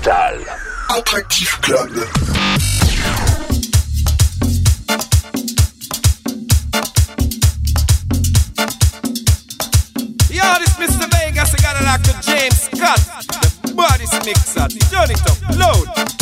Cristal. Attractif Club. Yo, this Mr. Vegas, I got it like the James Scott. The body's mixer. Turn it up, load.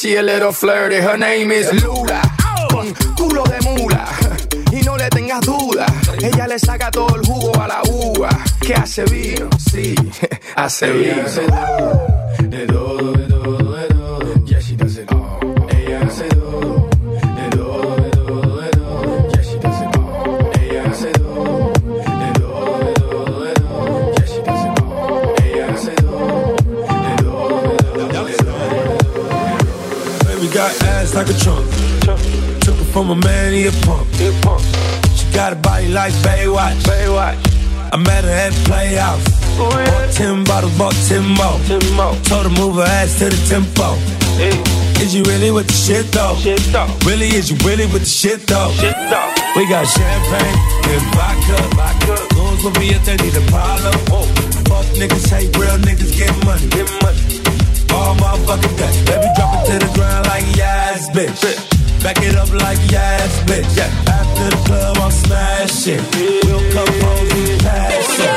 she a little flirty. Her name is Lula. Con culo de mula. Y no le tengas duda. Ella le saca todo el jugo a la uva. Que hace vino. Sí, hace vino. De todo, de my man, he a punk. He a punk. She got a body like Baywatch. Baywatch. I met her at playoffs. Oh, yeah. Bought ten bottles, bought ten more. ten more. Told her move her ass to the tempo. Yeah. Is you really with the shit though? shit though? Really, is you really with the shit though? Shit though. We got champagne and vodka. vodka. Goons will be if they need a problem. Whoa. Fuck niggas, hate real niggas, get money. Get money. All motherfucking day. Baby, drop it to the ground like yes, bitch. bitch. Back it up like yes, bitch. Yeah. After the club, I'm smashing. We'll come home, we pass it.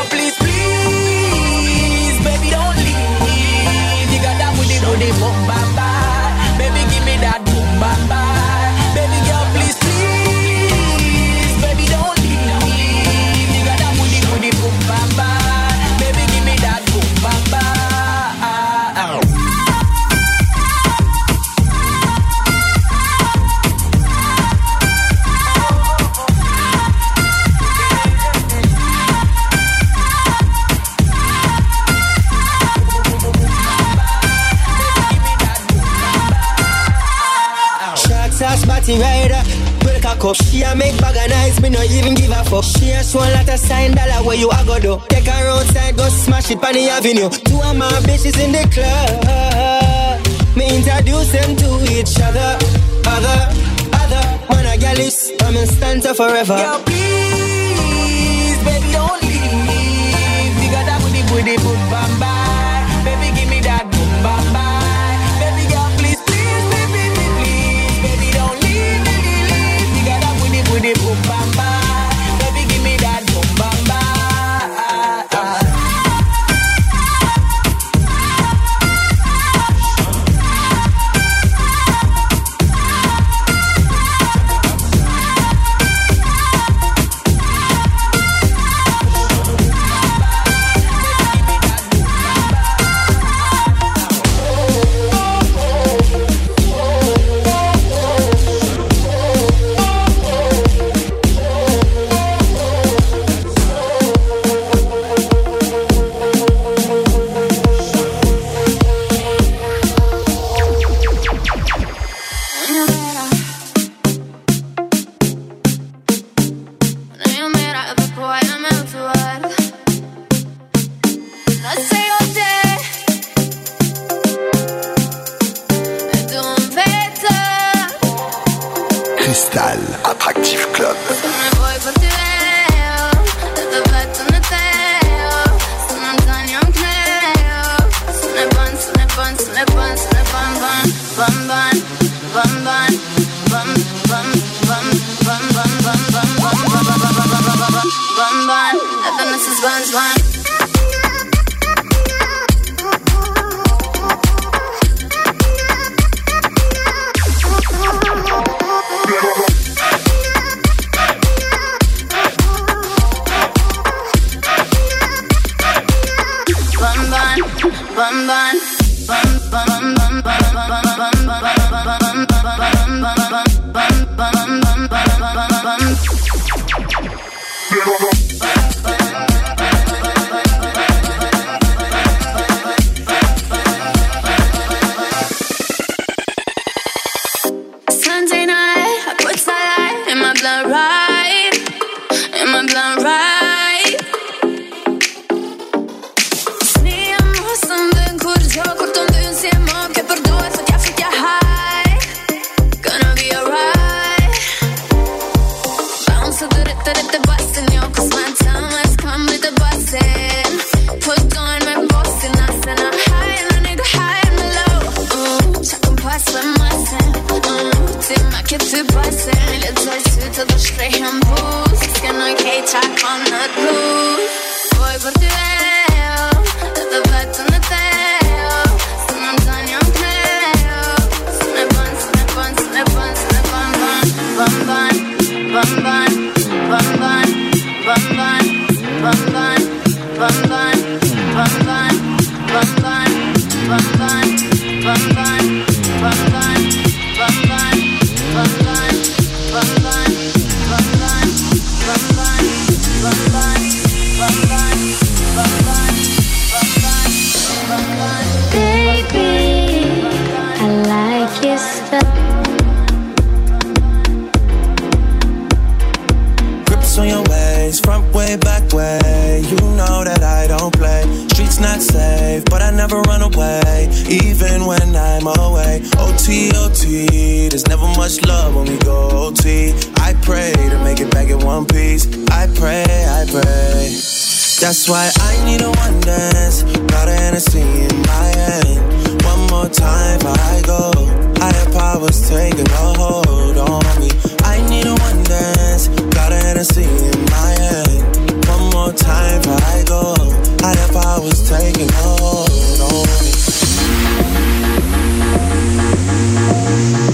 shit on the avenue. Two of my bitches in the club. Me introduce them to each other. Other, other. Man, I got this. I'm in stanza forever. Yo, please, baby, don't leave. You got that booty, booty, boom, bam, bam. One piece. I pray, I pray. That's why I need a one dance. Got a Hennessy in my hand. One more time I go. Higher powers taking a hold on me. I need a one dance. Got a Hennessy in my hand. One more time I go. Higher powers taking a hold on me.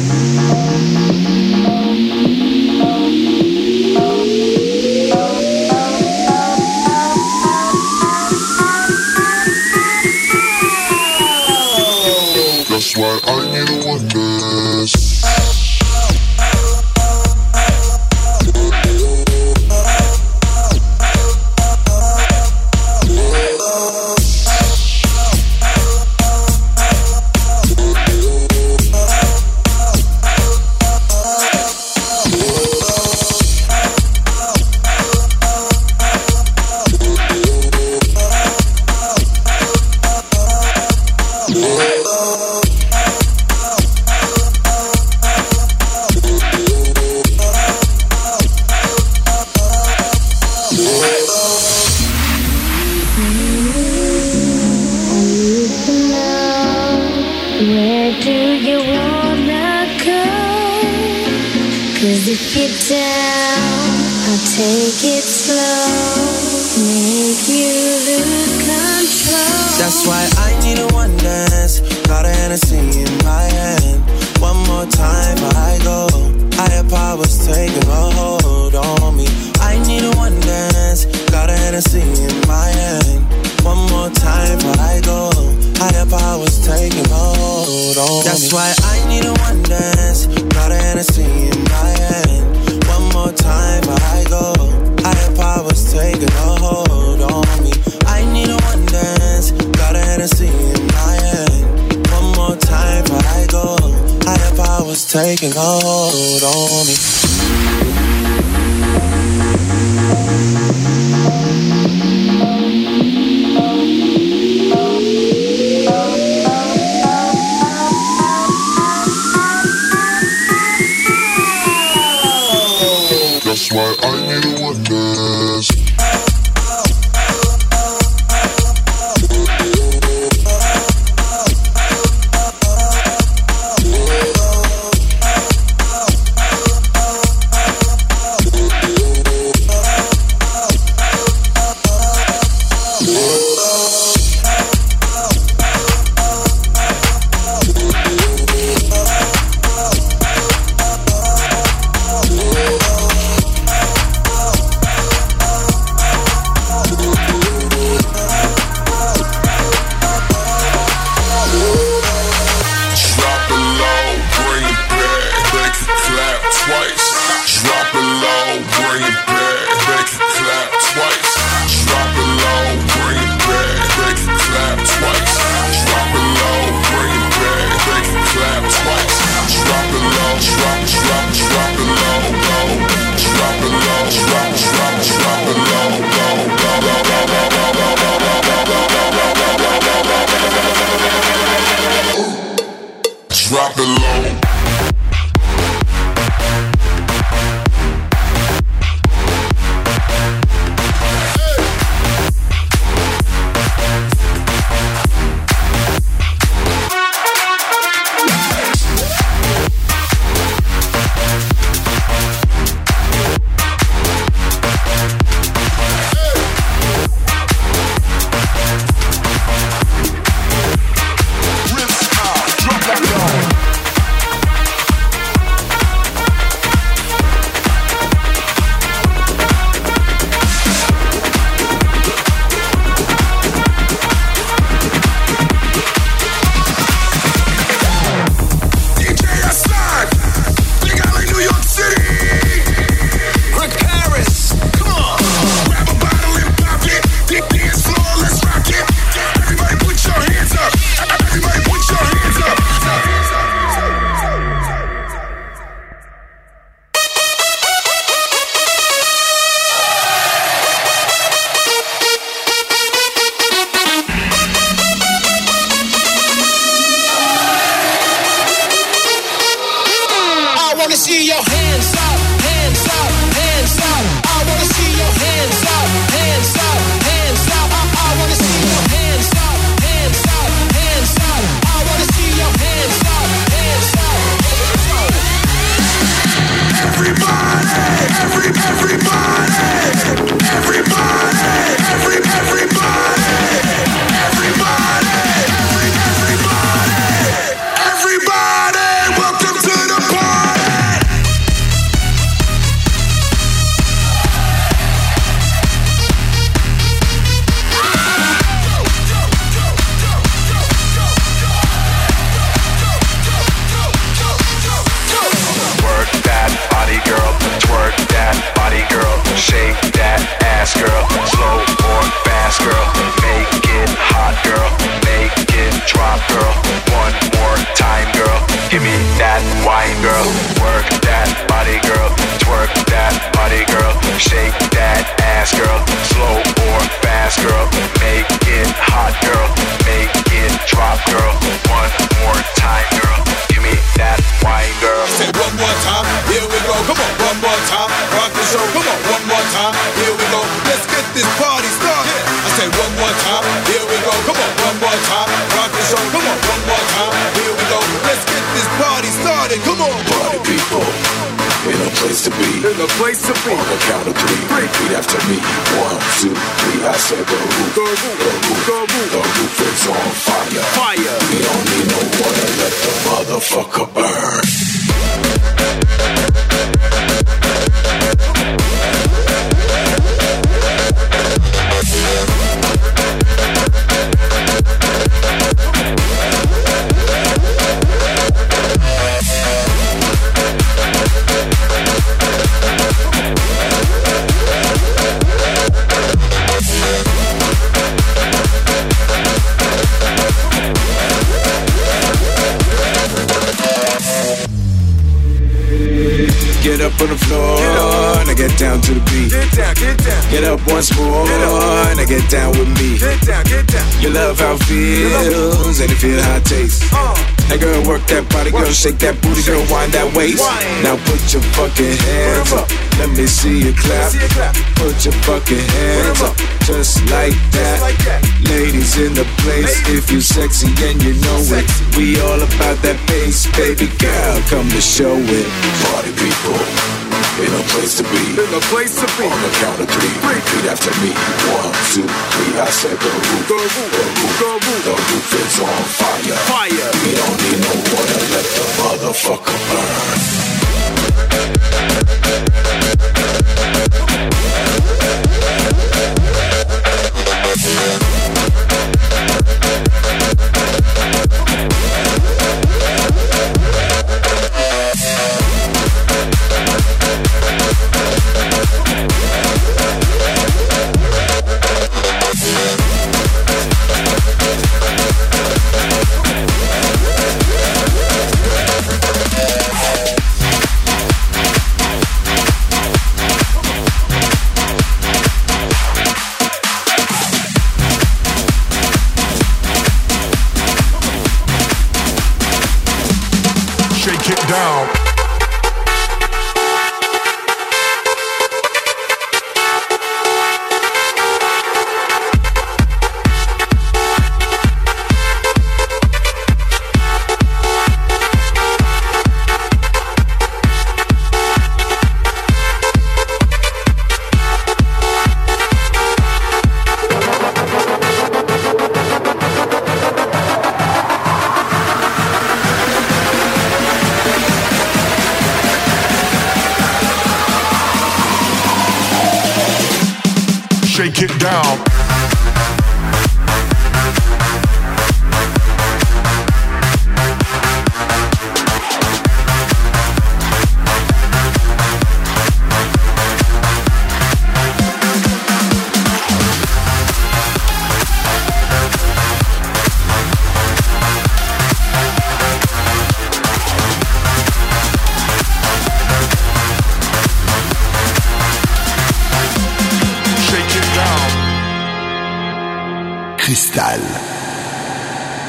I need a one dance. Got a Hennessy in my hand. One more time I go. Higher powers taking a hold on me. I need a one dance. Got a Hennessy in my hand. One more time I go. Higher powers taking a hold on me. That's why I need a one dance. Got a Hennessy in my hand. One more time I go. Higher powers taking a hold on me. I need a Got a. One more time I go. Higher powers taking hold on me. belong girl, shake that booty, girl, wind that waist. Now put your fucking hands up. Let me see you clap. Clap. Put your fucking hands up. up. Just like that. Ladies in the place, if you sexy and you know it. We all about that bass, baby girl, come to show it. Party people. In a place to be. in the place to be. On the count of three. Repeat after me. One, two, three. I said the roof. The roof. The roof. The roof. The roof is on fire. Fire. We don't need no water. Let the motherfucker burn.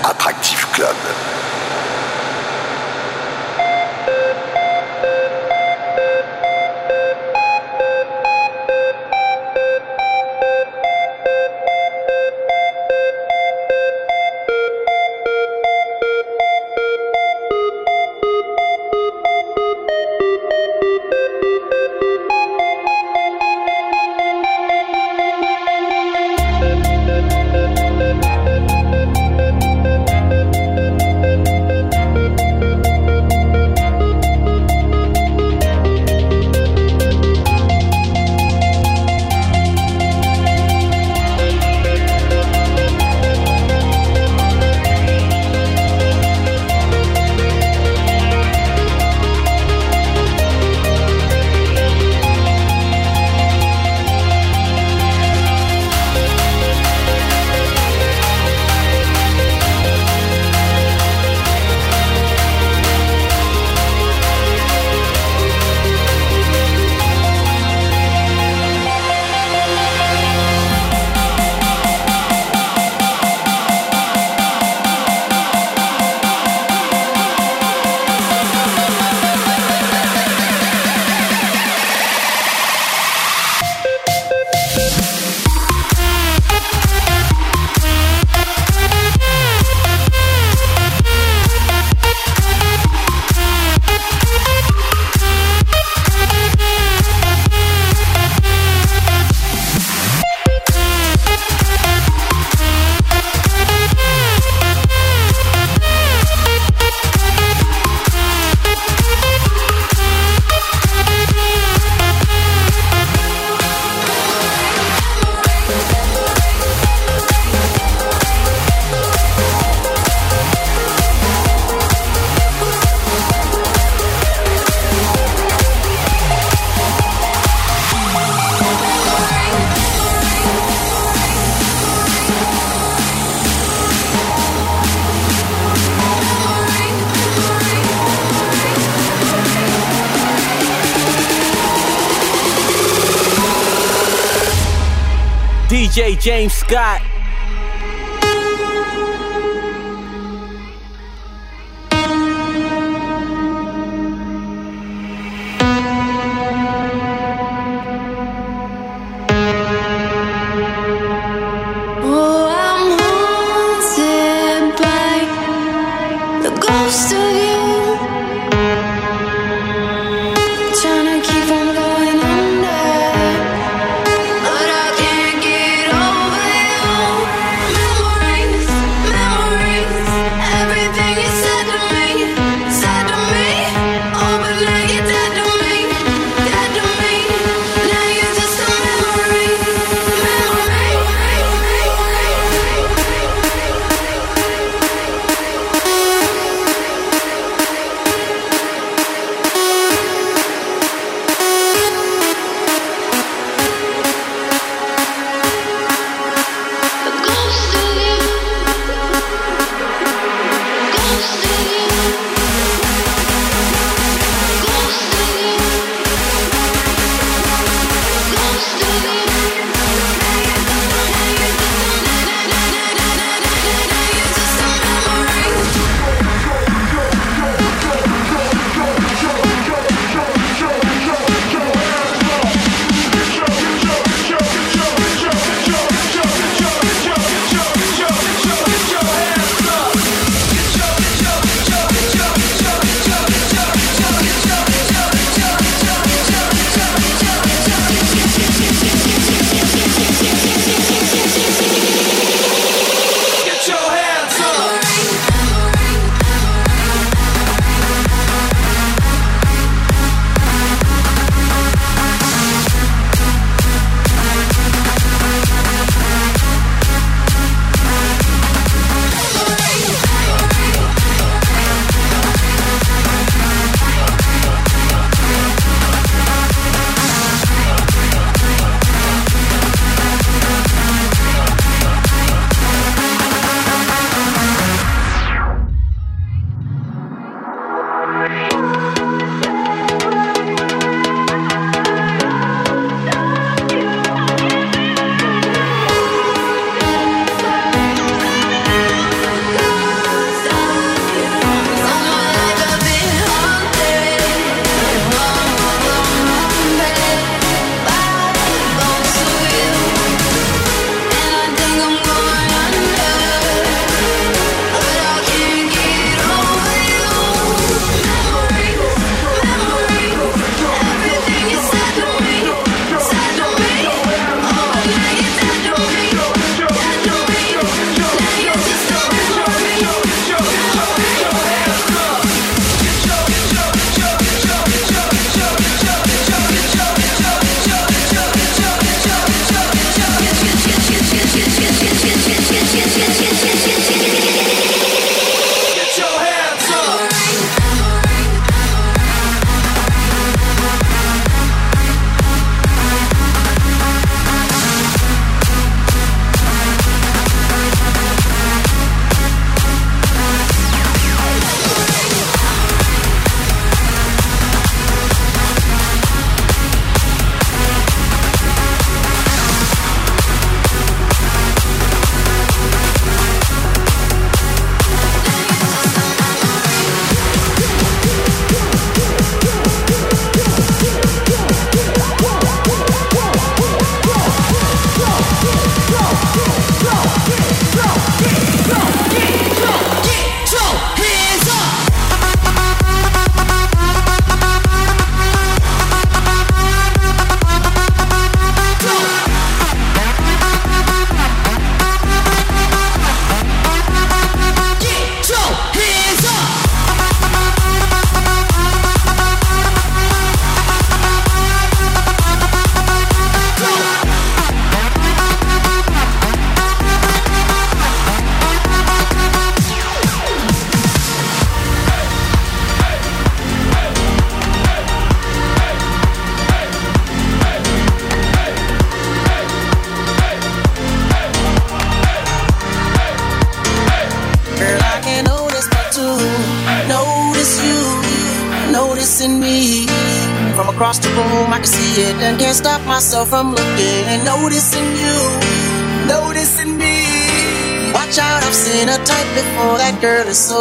Attractif Club. DJ James Scott. myself from looking and noticing you, noticing me. Watch out, I've seen a type before. That girl is so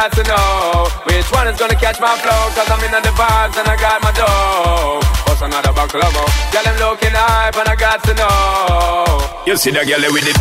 got to know which one is gonna catch my flow. Cause I'm in the vibes and I got my dough. What's another buckle of Girl, I'm looking hype and I got to know. You see that girl with the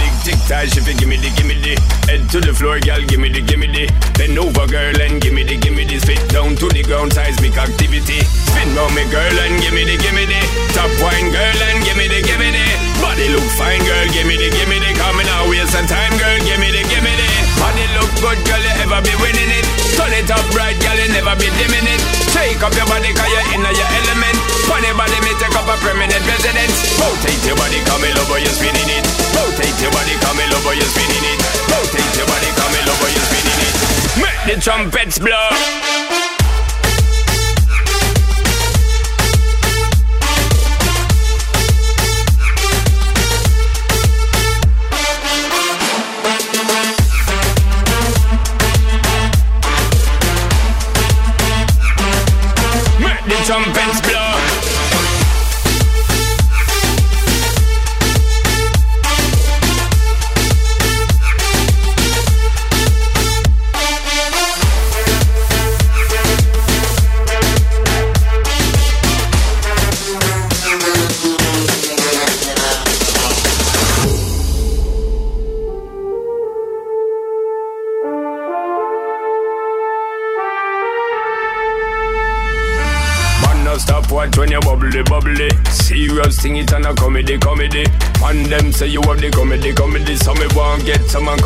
Say you have the comedy, comedy, so me won't get. Someone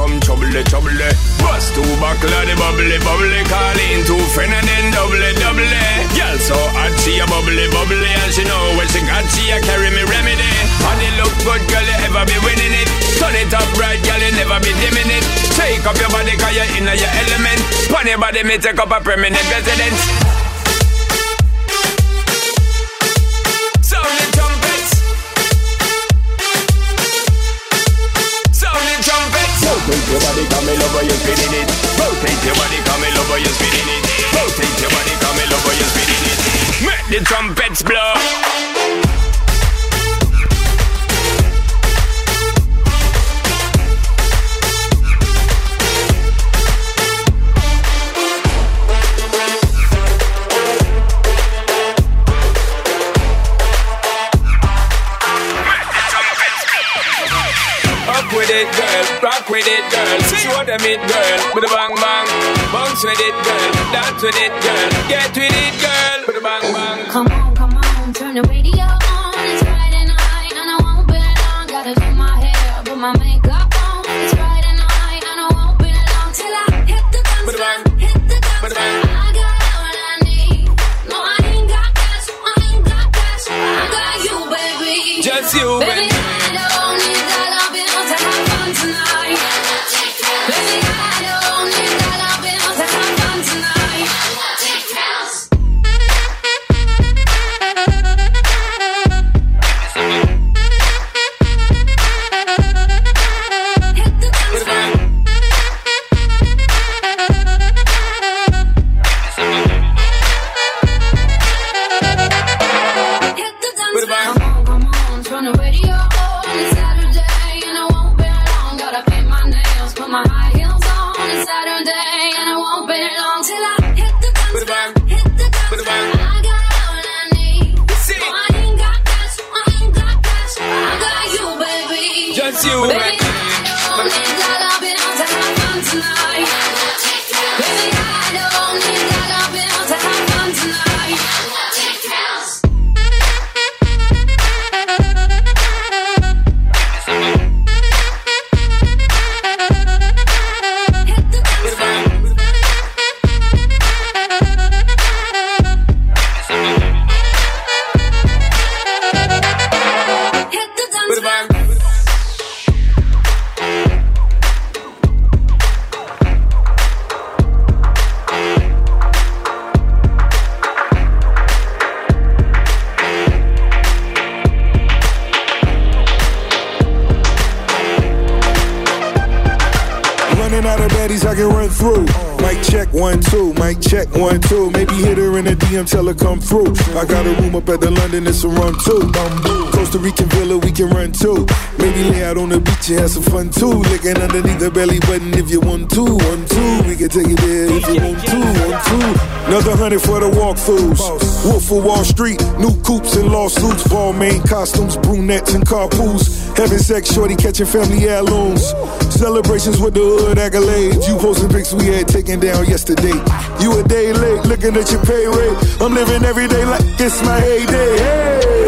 for the walkthroughs. Wolf of Wall Street, new coops and lawsuits, Balmain costumes, brunettes and carpools. Having sex, shorty catching family heirlooms. Celebrations with the hood accolades. You posting pics we had taken down yesterday. You a day late, looking at your pay rate. I'm living every day like it's my heyday.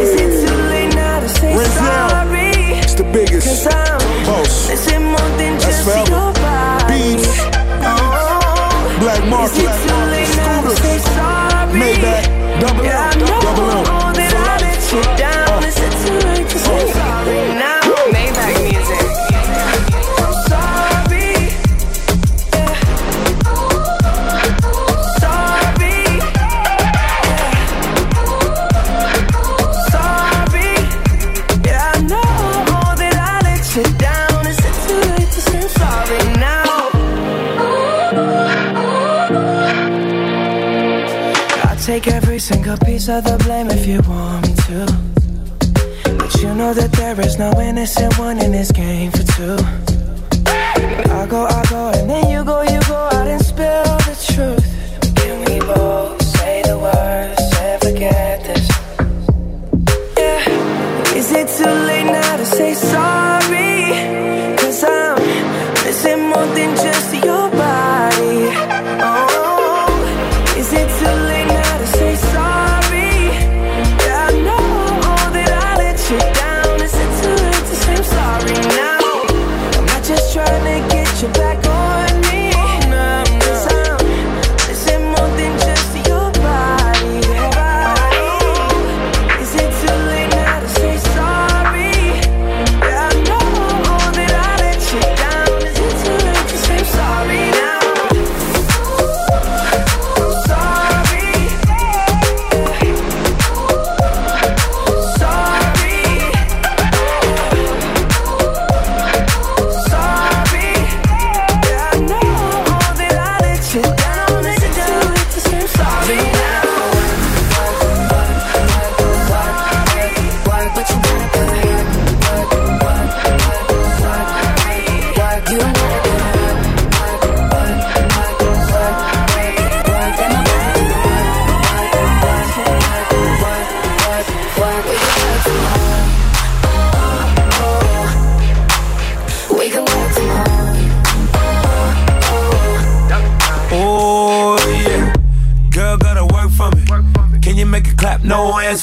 Is it too late now to say Rinse sorry? Now. It's the biggest. Boss. That's forever. Beats. Oh. Black market. Maybach, double yeah. up. of the blame if you want me to. But you know that there is no innocent one in this game for two. I go, I go, and then you go, you go out and spill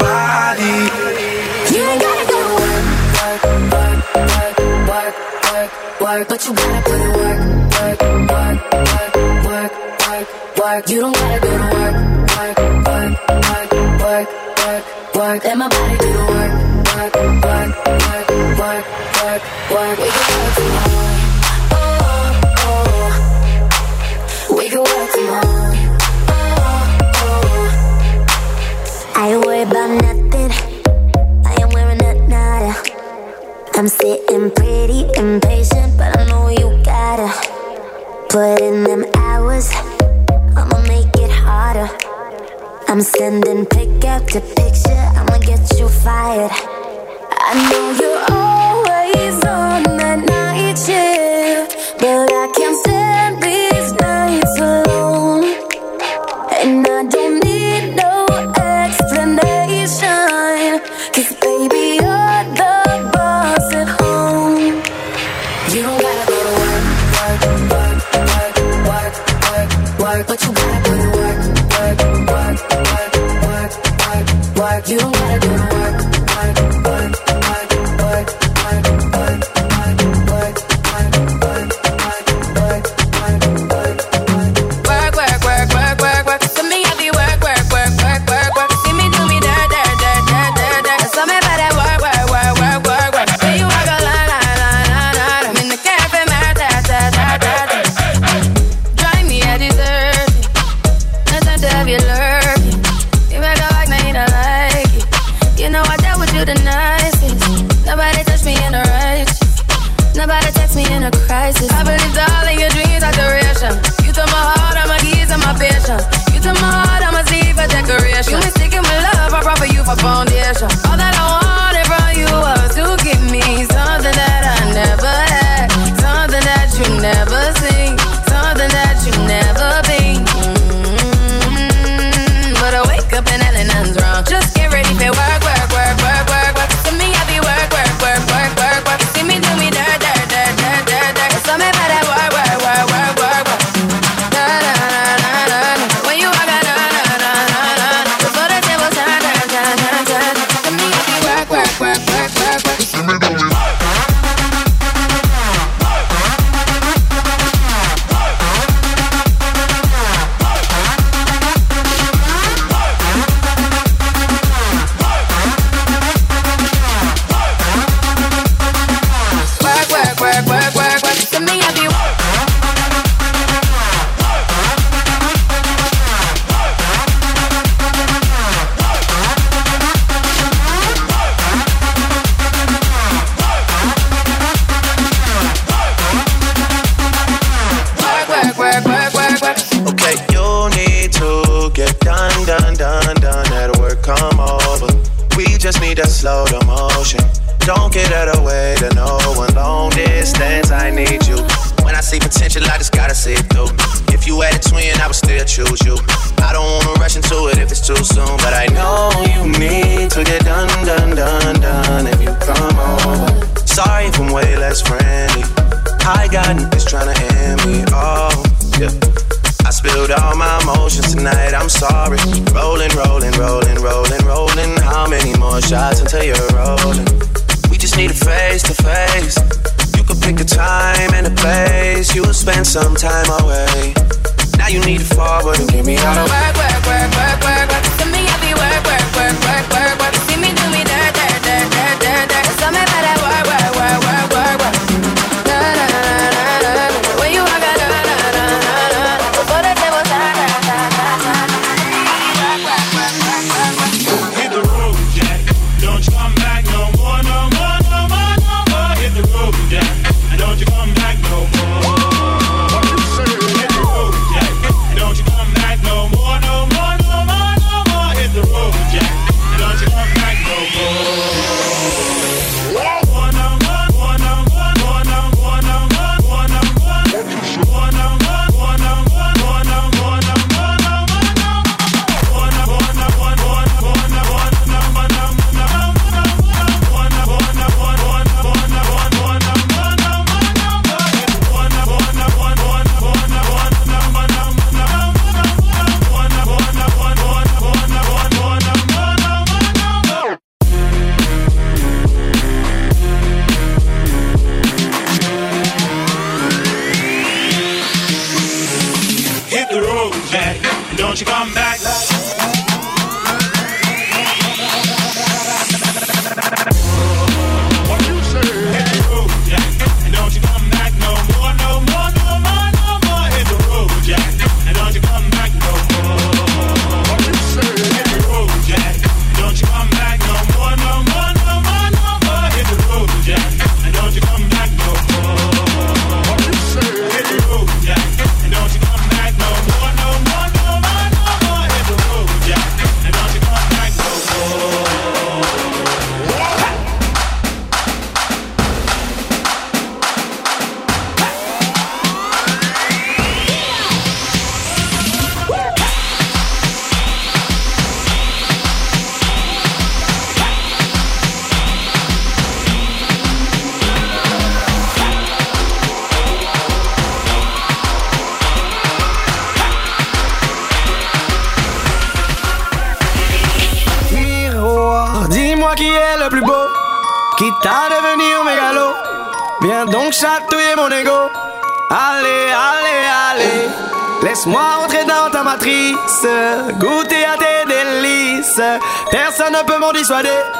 body. Ne peut m'en dissuader.